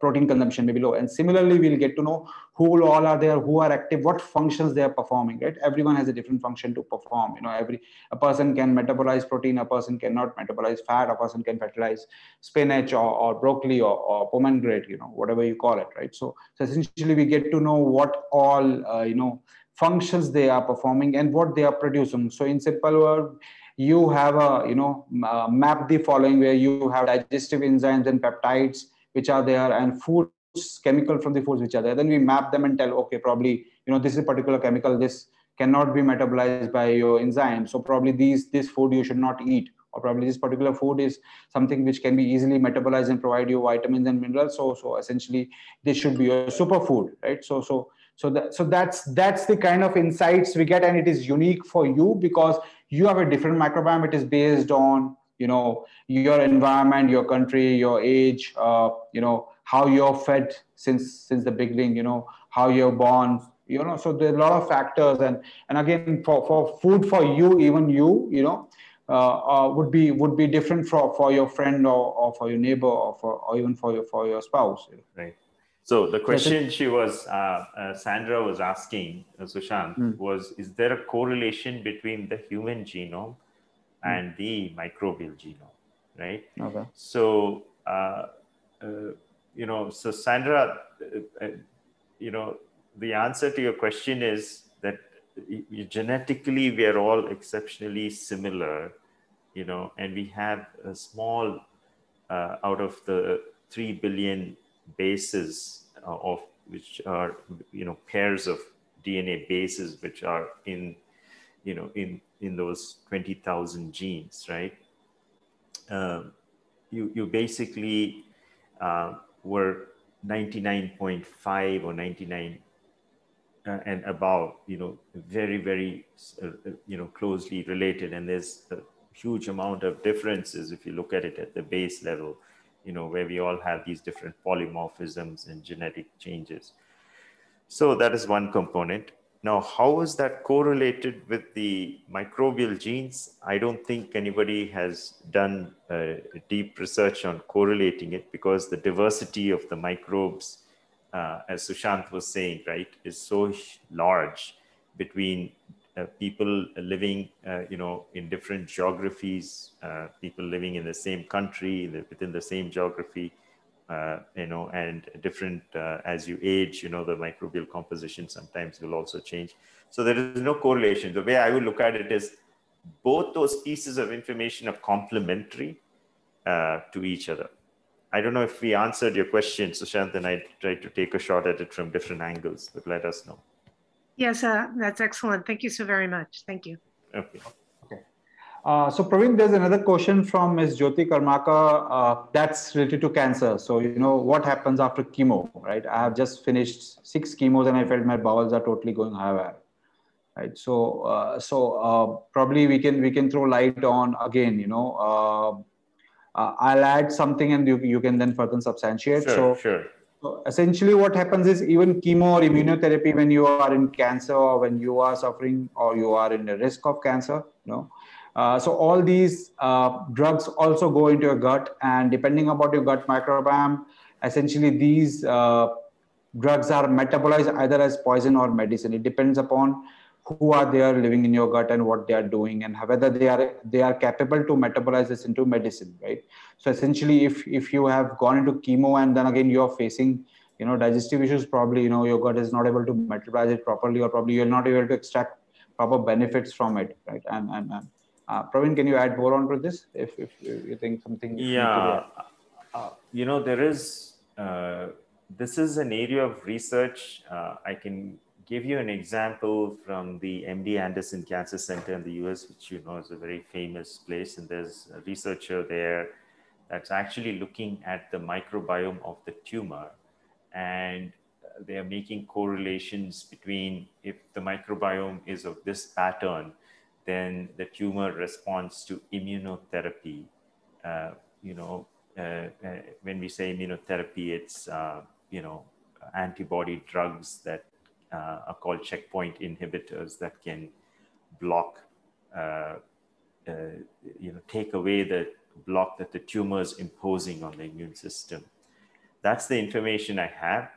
protein consumption may be low. And similarly, we'll get to know who all are there, who are active, what functions they are performing. Right? Everyone has a different function to perform. You know, every a person can metabolize protein, a person cannot metabolize fat, a person can fertilize spinach or, or broccoli or, or pomegranate. You know, whatever you call it. Right? So, so essentially, we get to know what all uh, you know functions they are performing and what they are producing. So, in simple word you have a you know uh, map the following where you have digestive enzymes and peptides which are there and foods chemical from the foods which are there. Then we map them and tell okay probably you know this is a particular chemical. This cannot be metabolized by your enzyme so probably these this food you should not eat. Or probably this particular food is something which can be easily metabolized and provide you vitamins and minerals. So so essentially this should be a superfood right? So so so that so that's that's the kind of insights we get. And it is unique for you because you have a different microbiome. It is based on you know your environment your country your age uh, you know how you're fed since since the beginning you know how you're born you know so there are a lot of factors and and again for for food for you even you you know uh, uh, would be would be different for for your friend or, or for your neighbor or for or even for your for your spouse right so the question she was uh, uh, sandra was asking uh, sushant mm. was is there a correlation between the human genome. And the microbial genome, right? Okay. So, uh, uh, you know, so Sandra, uh, uh, you know, the answer to your question is that genetically we are all exceptionally similar, you know, and we have a small uh, out of the three billion bases uh, of which are you know pairs of DNA bases which are in you know in in those 20,000 genes, right? Um, you, you basically uh, were 99.5 or 99 uh, and above, you know, very, very, uh, uh, you know, closely related. And there's a huge amount of differences if you look at it at the base level, you know, where we all have these different polymorphisms and genetic changes. So that is one component. Now, how is that correlated with the microbial genes? I don't think anybody has done uh, deep research on correlating it because the diversity of the microbes, uh, as Sushant was saying, right, is so large between uh, people living, uh, you know, in different geographies, uh, people living in the same country, within the same geography, uh, you know, and different uh, as you age, you know, the microbial composition sometimes will also change. So there is no correlation. The way I would look at it is both those pieces of information are complementary uh, to each other. I don't know if we answered your question, Sushant, and I tried to take a shot at it from different angles, but let us know. Yes, uh, that's excellent. Thank you so very much. Thank you. Okay. Uh, so Praveen, there's another question from Ms. Jyoti Karmaka uh, that's related to cancer. So, you know, what happens after chemo, right? I have just finished six chemos and I felt my bowels are totally going haywire, right? So, uh, so uh, probably we can we can throw light on again, you know, uh, uh, I'll add something and you, you can then further substantiate. Sure, so, sure. So essentially what happens is even chemo or immunotherapy when you are in cancer or when you are suffering or you are in the risk of cancer, you know uh, so all these uh, drugs also go into your gut and depending about your gut microbiome essentially these uh, drugs are metabolized either as poison or medicine. It depends upon who are there living in your gut and what they are doing and whether they are they are capable to metabolize this into medicine right? So essentially if if you have gone into chemo and then again you're facing you know digestive issues probably you know your gut is not able to metabolize it properly or probably you're not able to extract proper benefits from it right? And and, and uh, Praveen, can you add more on to this if, if you think something yeah uh, you know there is uh, this is an area of research uh, i can give you an example from the MD Anderson Cancer Center in the US, which you know is a very famous place. And there's a researcher there that's actually looking at the microbiome of the tumor. And they are making correlations between if the microbiome is of this pattern, then the tumor responds to immunotherapy. Uh, you know, uh, uh, when we say immunotherapy, it's, uh, you know, antibody drugs that uh, are called checkpoint inhibitors that can block, you know, take away the block that the tumor is imposing on the immune system. That's the information I have.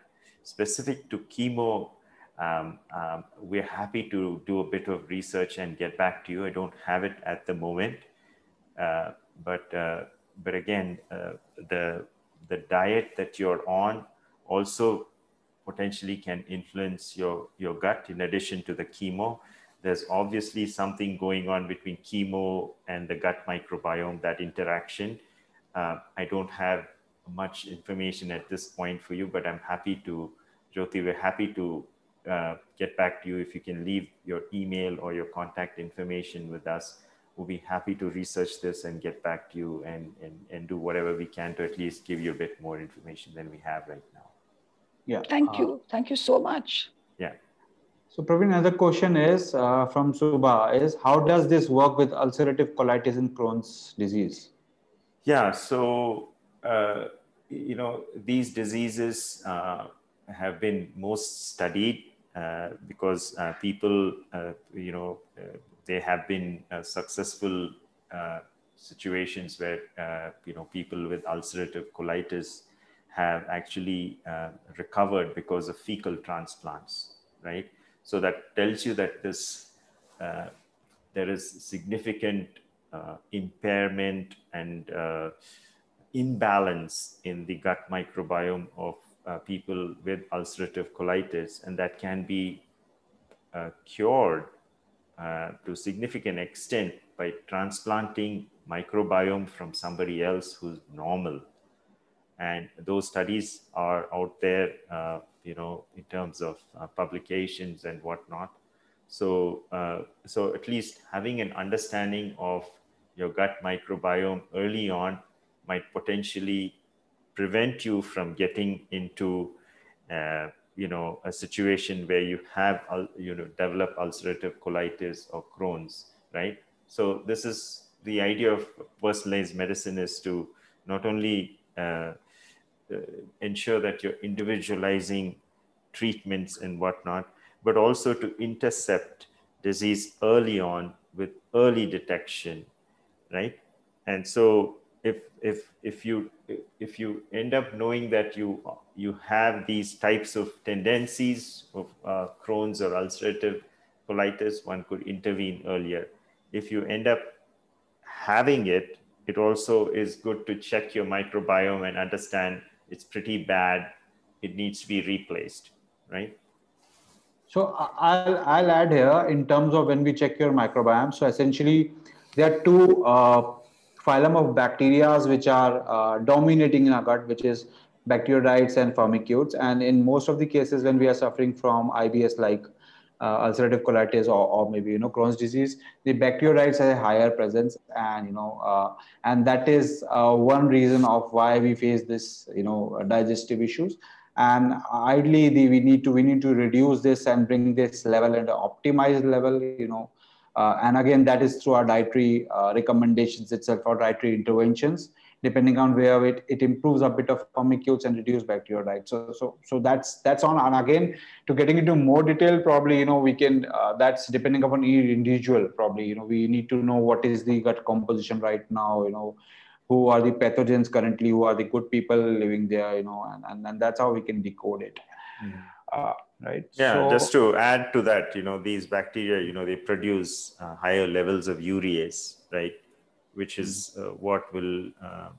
Specific to chemo, um, um, we're happy to do a bit of research and get back to you. I don't have it at the moment, uh, but uh, but again, uh, the the diet that you're on also potentially can influence your, your gut in addition to the chemo. There's obviously something going on between chemo and the gut microbiome, that interaction. Uh, I don't have much information at this point for you, but I'm happy to, Jyoti, we're happy to uh, get back to you if you can leave your email or your contact information with us. We'll be happy to research this and get back to you and, and, and do whatever we can to at least give you a bit more information than we have right now. Yeah. Thank uh, you. Thank you so much. Yeah. So Praveen, another question is uh, from Subha is how does this work with ulcerative colitis and Crohn's disease? Yeah. So, uh, you know, these diseases uh, have been most studied because uh, people, you know, they have been successful situations where, you know, people with ulcerative colitis have actually uh, recovered because of fecal transplants, right? So that tells you that this uh, there is significant uh, impairment and uh, imbalance in the gut microbiome of uh, people with ulcerative colitis, and that can be uh, cured to a significant extent by transplanting microbiome from somebody else who's normal. And those studies are out there uh, you know in terms of uh, publications and whatnot. So uh, so at least having an understanding of your gut microbiome early on might potentially prevent you from getting into uh, you know a situation where you have you know develop ulcerative colitis or crohn's right so this is the idea of personalized medicine is to not only uh, uh, ensure that you're individualizing treatments and whatnot, but also to intercept disease early on with early detection, right? And so if if if you if you end up knowing that you you have these types of tendencies of uh, Crohn's or ulcerative colitis, one could intervene earlier. If you end up having it, it also is good to check your microbiome and understand it's pretty bad, it needs to be replaced, right? So I'll, I'll add here in terms of when we check your microbiome. So essentially, there are two uh, phylum of bacteria which are uh, dominating in our gut, which is bacteroidetes and firmicutes. And in most of the cases, when we are suffering from IBS like uh, ulcerative colitis or, or maybe you know Crohn's disease, the bacteroidetes have a higher presence, and you know, uh, and that is uh, one reason of why we face this you know digestive issues. And ideally, the, we need to we need to reduce this and bring this level at an optimized level. You know, uh, and again, that is through our dietary uh, recommendations itself or dietary interventions depending on where it, it improves a bit of firmicutes and reduce bacteria, right? So, so, so that's, that's on, and again, to getting into more detail, probably, you know, we can, uh, that's depending upon each individual, probably, you know, we need to know what is the gut composition right now, you know, who are the pathogens currently, who are the good people living there, you know, and, and, and that's how we can decode it. Mm-hmm. Uh, right? Yeah so, just to add to that you know these bacteria you know they produce uh, higher levels of urease right? Which is uh, what will uh,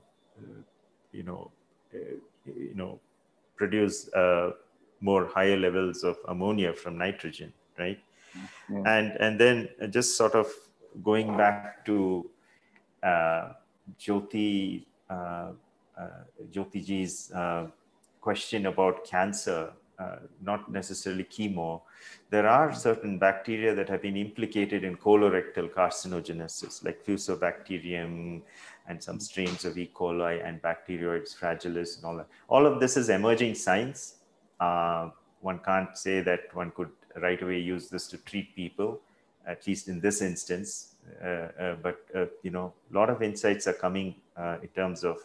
you know uh, you know produce uh, more higher levels of ammonia from nitrogen right? Yeah. and and then just sort of going back to uh, jyoti uh, jyotiji's question about cancer uh, not necessarily chemo, there are certain bacteria that have been implicated in colorectal carcinogenesis, like Fusobacterium and some strains of E. coli and Bacteroides fragilis and all that. All of this is emerging science. Uh, one can't say that one could right away use this to treat people, at least in this instance. Uh, uh, but uh, you know, a lot of insights are coming uh, in terms of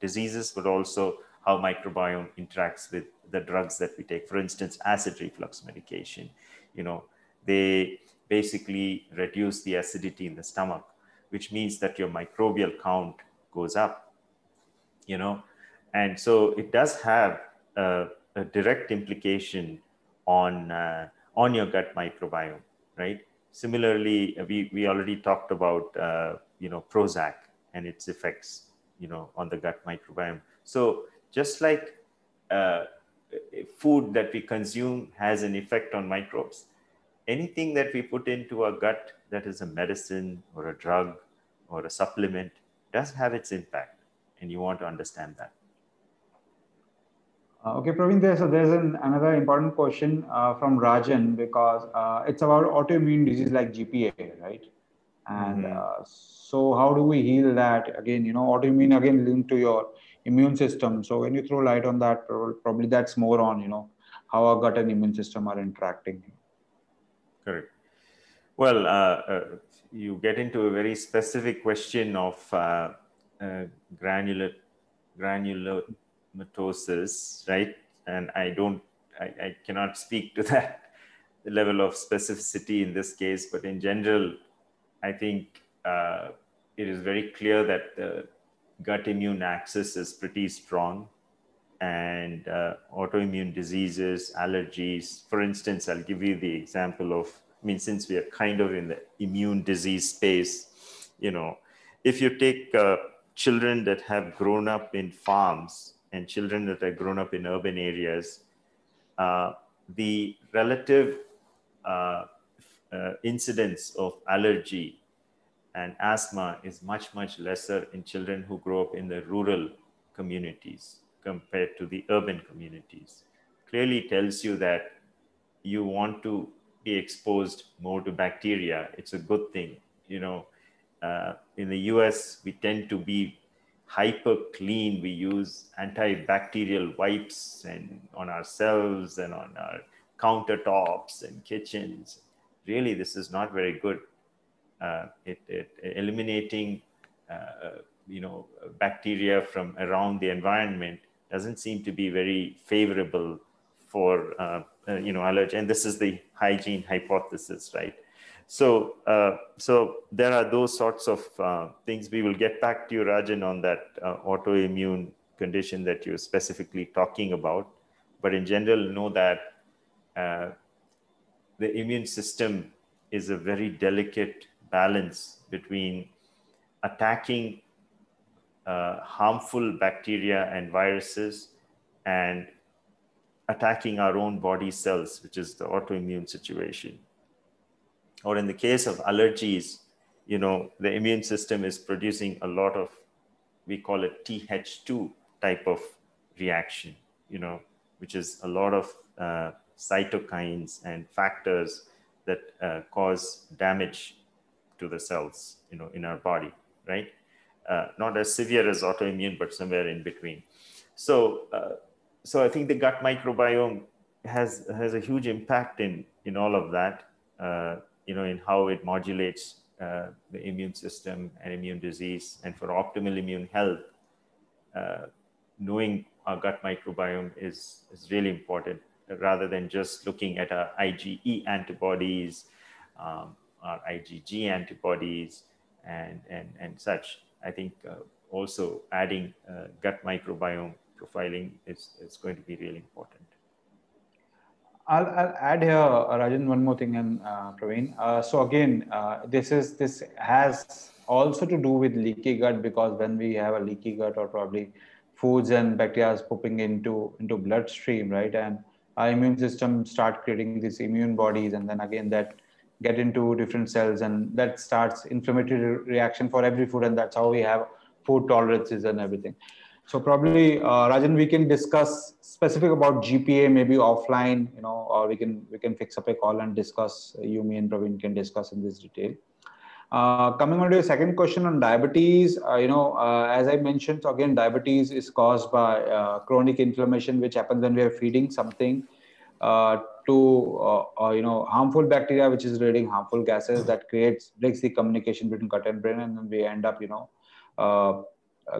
diseases, but also how microbiome interacts with the drugs that we take. For instance, acid reflux medication, you know, they basically reduce the acidity in the stomach, which means that your microbial count goes up, you know, and so it does have a, a direct implication on uh, on your gut microbiome, right? Similarly, we, we already talked about uh, you know Prozac and its effects, you know, on the gut microbiome. So just like uh, food that we consume has an effect on microbes, anything that we put into our gut that is a medicine or a drug or a supplement does have its impact. And you want to understand that. Uh, okay, Praveen, there, so there's an, another important question uh, from Rajan because uh, it's about autoimmune disease like GPA, right? And mm-hmm. Uh, so how do we heal that? Again, you know, autoimmune again linked to your immune system. So when you throw light on that, probably that's more on you know how our gut and immune system are interacting. Correct. Well, uh, uh, you get into a very specific question of uh, uh granular granulomatosis, right? And I don't, I, I cannot speak to <laughs> that level of specificity in this case, but in general, I think uh, it is very clear that the gut immune axis is pretty strong and uh, autoimmune diseases, allergies. For instance, I'll give you the example of, I mean, since we are kind of in the immune disease space, you know, if you take uh, children that have grown up in farms and children that have grown up in urban areas, uh, the relative uh, uh, incidence of allergy and asthma is much, much lesser in children who grow up in the rural communities compared to the urban communities. Clearly tells you that you want to be exposed more to bacteria. It's a good thing. You know, uh, in the US, we tend to be hyper clean. We use antibacterial wipes and on ourselves and on our countertops and kitchens. Really, this is not very good it, it, eliminating uh, you know bacteria from around the environment doesn't seem to be very favorable for uh, uh, you know allergy and this is the hygiene hypothesis right? So uh, so there are those sorts of uh, things. We will get back to you rajan on that autoimmune condition that you're specifically talking about. But in general know that the immune system is a very delicate balance between attacking uh, harmful bacteria and viruses and attacking our own body cells, which is the autoimmune situation. Or in the case of allergies, you know, the immune system is producing a lot of, we call it TH2 type of reaction, you know, which is a lot of uh, cytokines and factors that uh, cause damage to the cells, you know, in our body, right? Uh, not as severe as autoimmune, but somewhere in between. So, uh, so I think the gut microbiome has has a huge impact in in all of that. Uh, you know, in how it modulates uh, the immune system and immune disease, and for optimal immune health, uh, knowing our gut microbiome is, is really important rather than just looking at our IgE antibodies, um, our IgG antibodies, and, and, and such. I think uh, also adding uh, gut microbiome profiling is, is going to be really important. I'll, I'll add here, uh, Rajan, one more thing, and uh, Praveen. Uh, so again, uh, this is this has also to do with leaky gut because when we have a leaky gut or probably foods and bacteria is pooping into into bloodstream, right, and our immune system start creating these immune bodies, and then again that get into different cells, and that starts inflammatory reaction for every food, and that's how we have food tolerances and everything. So probably, uh, Rajan, we can discuss specific about GPA maybe offline, you know, or we can we can fix up a call and discuss. You, me, and Praveen can discuss in this detail. Uh, coming on to your second question on diabetes, uh, you know, uh, as I mentioned, so again, diabetes is caused by uh, chronic inflammation, which happens when we are feeding something uh, to, you know, harmful bacteria, which is releasing harmful gases that creates breaks the communication between gut and brain, and then we end up, you know, uh,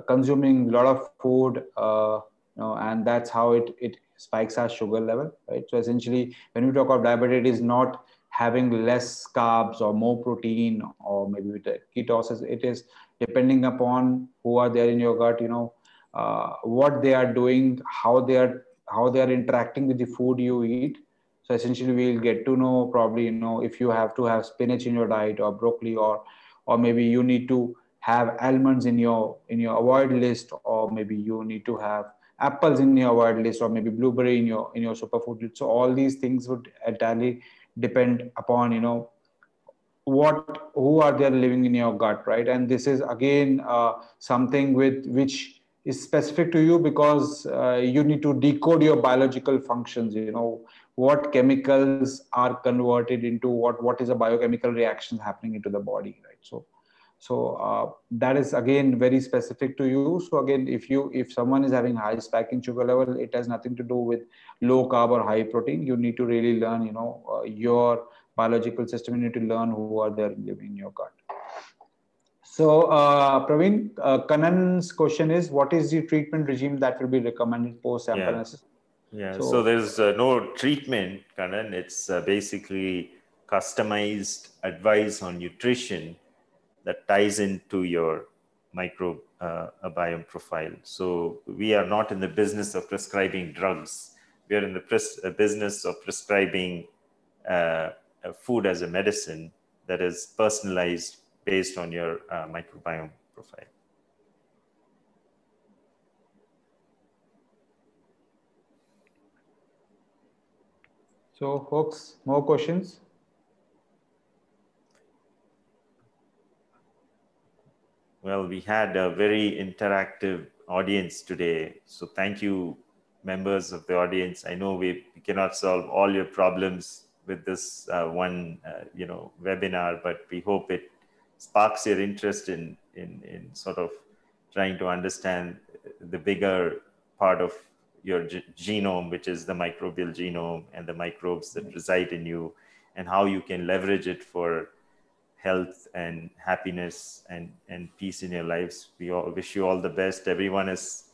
consuming a lot of food, uh, you know, and that's how it, it spikes our sugar level, right? So essentially, when we talk about diabetes, it is not having less carbs or more protein or maybe with ketosis. It is depending upon who are there in your gut, you know, uh, what they are doing, how they are how they are interacting with the food you eat. So essentially, we'll get to know probably you know if you have to have spinach in your diet or broccoli or or maybe you need to have almonds in your in your avoid list or maybe you need to have apples in your avoid list or maybe blueberry in your in your superfood list. So all these things would entirely depend upon you know what who are there living in your gut right? And this is again uh, something with which is specific to you because uh, you need to decode your biological functions you know what chemicals are converted into what what is a biochemical reaction happening into the body right so so uh, that is again very specific to you. So again, if you if someone is having high spike in sugar level, it has nothing to do with low carb or high protein. You need to really learn, you know, uh, your biological system. You need to learn who are there living in your gut. So uh, Praveen, uh, Kanan's question is, what is the treatment regime that will be recommended post yeah. Yeah, so, so there's uh, no treatment, Kanan. It's uh, basically customized advice on nutrition that ties into your microbiome uh, profile. So we are not in the business of prescribing drugs. We are in the pres- uh, business of prescribing uh, food as a medicine that is personalized based on your uh, microbiome profile. So, folks, more questions? Well, we had a very interactive audience today. So thank you, members of the audience. I know we, cannot solve all your problems with this uh, one, uh, you know, webinar, but we hope it sparks your interest in, in, in sort of trying to understand the bigger part of your g- genome, which is the microbial genome and the microbes that reside in you, and how you can leverage it for health and happiness and, and peace in your lives. We all wish you all the best. Everyone is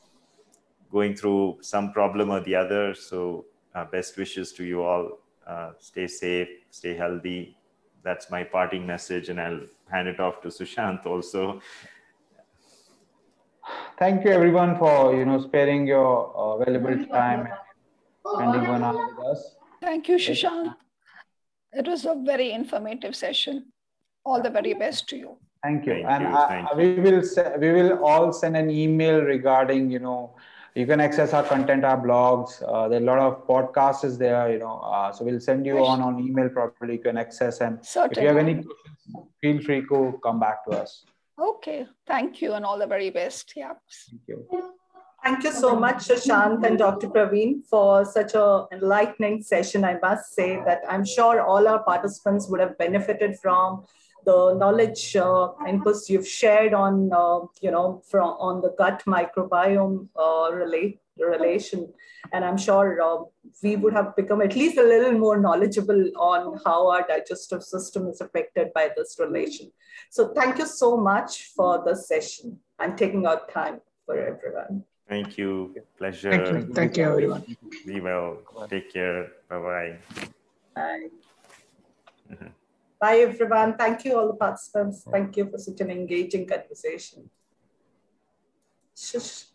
going through some problem or the other. So, uh, best wishes to you all. Uh, stay safe, stay healthy. That's my parting message, and I'll hand it off to Sushant also. Thank you, everyone, for you know sparing your uh, valuable time and spending one hour with us. Thank you, Sushant. It was a very informative session all the very best to you. Thank you. Thank and you. Uh, we will we will all send an email regarding you know you can access our content, our blogs. Uh, there are a lot of podcasts is there, you know. Uh, so we'll send you on on email properly. You can access and Certainly. if you have any questions, feel free to come back to us. Okay. Thank you and all the very best. Yeah. Thank you. Thank you so much, Shashank and Dr. Praveen, for such a enlightening session. I must say that I'm sure all our participants would have benefited from the knowledge uh, inputs you've shared on, uh, you know, from on the gut microbiome uh, relate, relation. And I'm sure uh, we would have become at least a little more knowledgeable on how our digestive system is affected by this relation. So thank you so much for the session and taking out time for everyone. Thank you. Pleasure. Thank you. Thank you, everyone. Be well. Take care. Bye-bye. Bye. Bye, everyone. Thank you, all the participants. Thank you for such an engaging conversation. Shush.